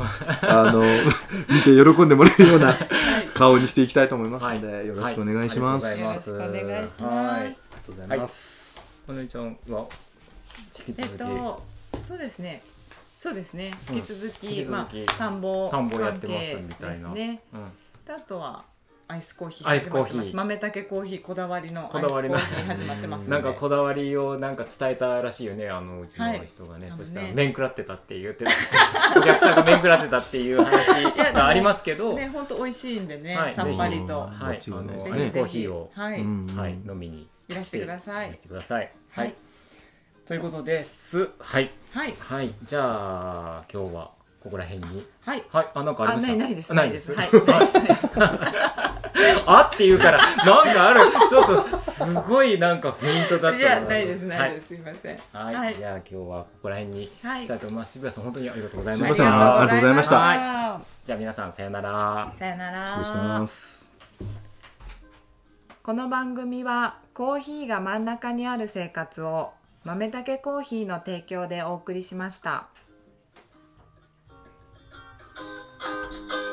S3: あの 見て喜んでもらえるような
S2: はい。
S3: 顔にしていきたいと思いますので、
S1: はい
S3: よろしくお願いします、
S2: よろし
S1: ます
S2: くお願いし
S1: はい
S2: ます。
S3: ありがとうございます、
S1: お姉ちゃんは引き
S2: えっ
S1: 続き、
S2: とそうですね。そうですね。
S1: うん。
S2: 引き続き,、まあ田んぼ
S1: 田んぼやってます
S2: 関係
S1: みたいな。
S2: ですね
S1: うん。
S2: であとはアイスコーヒー
S1: アイスコーヒー。
S2: 始まってます。豆たけコーヒーこだわりのアイスコー
S1: こだわりの
S2: ヒー始まってますので。
S1: なんかこだわりをなんか伝えたらしいよねあのうちの
S2: はい。
S1: 人がね、
S2: あのね。
S1: そしたら面食らってたって言ってた お客さんが面食らってたっていう話がありますけど、
S2: ね本当美味しいんでね、
S1: はい。
S2: さっぱりと。
S1: はい、アイスコーヒーを、
S2: はい、
S1: はい、飲みに。
S2: いらしてください。
S1: いらしてください。
S2: はい。
S1: ということです。はい、
S2: はい。
S1: はい、じゃあ今日はここら辺に。
S2: はい。
S1: はい、あなんかあり
S2: あ
S1: ました？
S2: ないないです。
S1: ないです。
S2: はい。
S1: あって言うからなんかある。ちょっとすごいなんかフェイントだった
S2: いやないです。ない
S1: はい。
S2: です、すいません。
S1: はい、
S2: はい。
S1: じゃあ今日はここら辺に
S2: はい。
S1: したいと思います。渋谷さん本当にありがとうござい
S3: ま
S1: した。
S3: ありがとうございました。
S2: は
S1: じゃあ皆さんさようなら。
S2: さよなら。
S3: 失礼します。
S2: この番組はコーヒーが真ん中にある生活を豆たけコーヒーの提供でお送りしました。thank you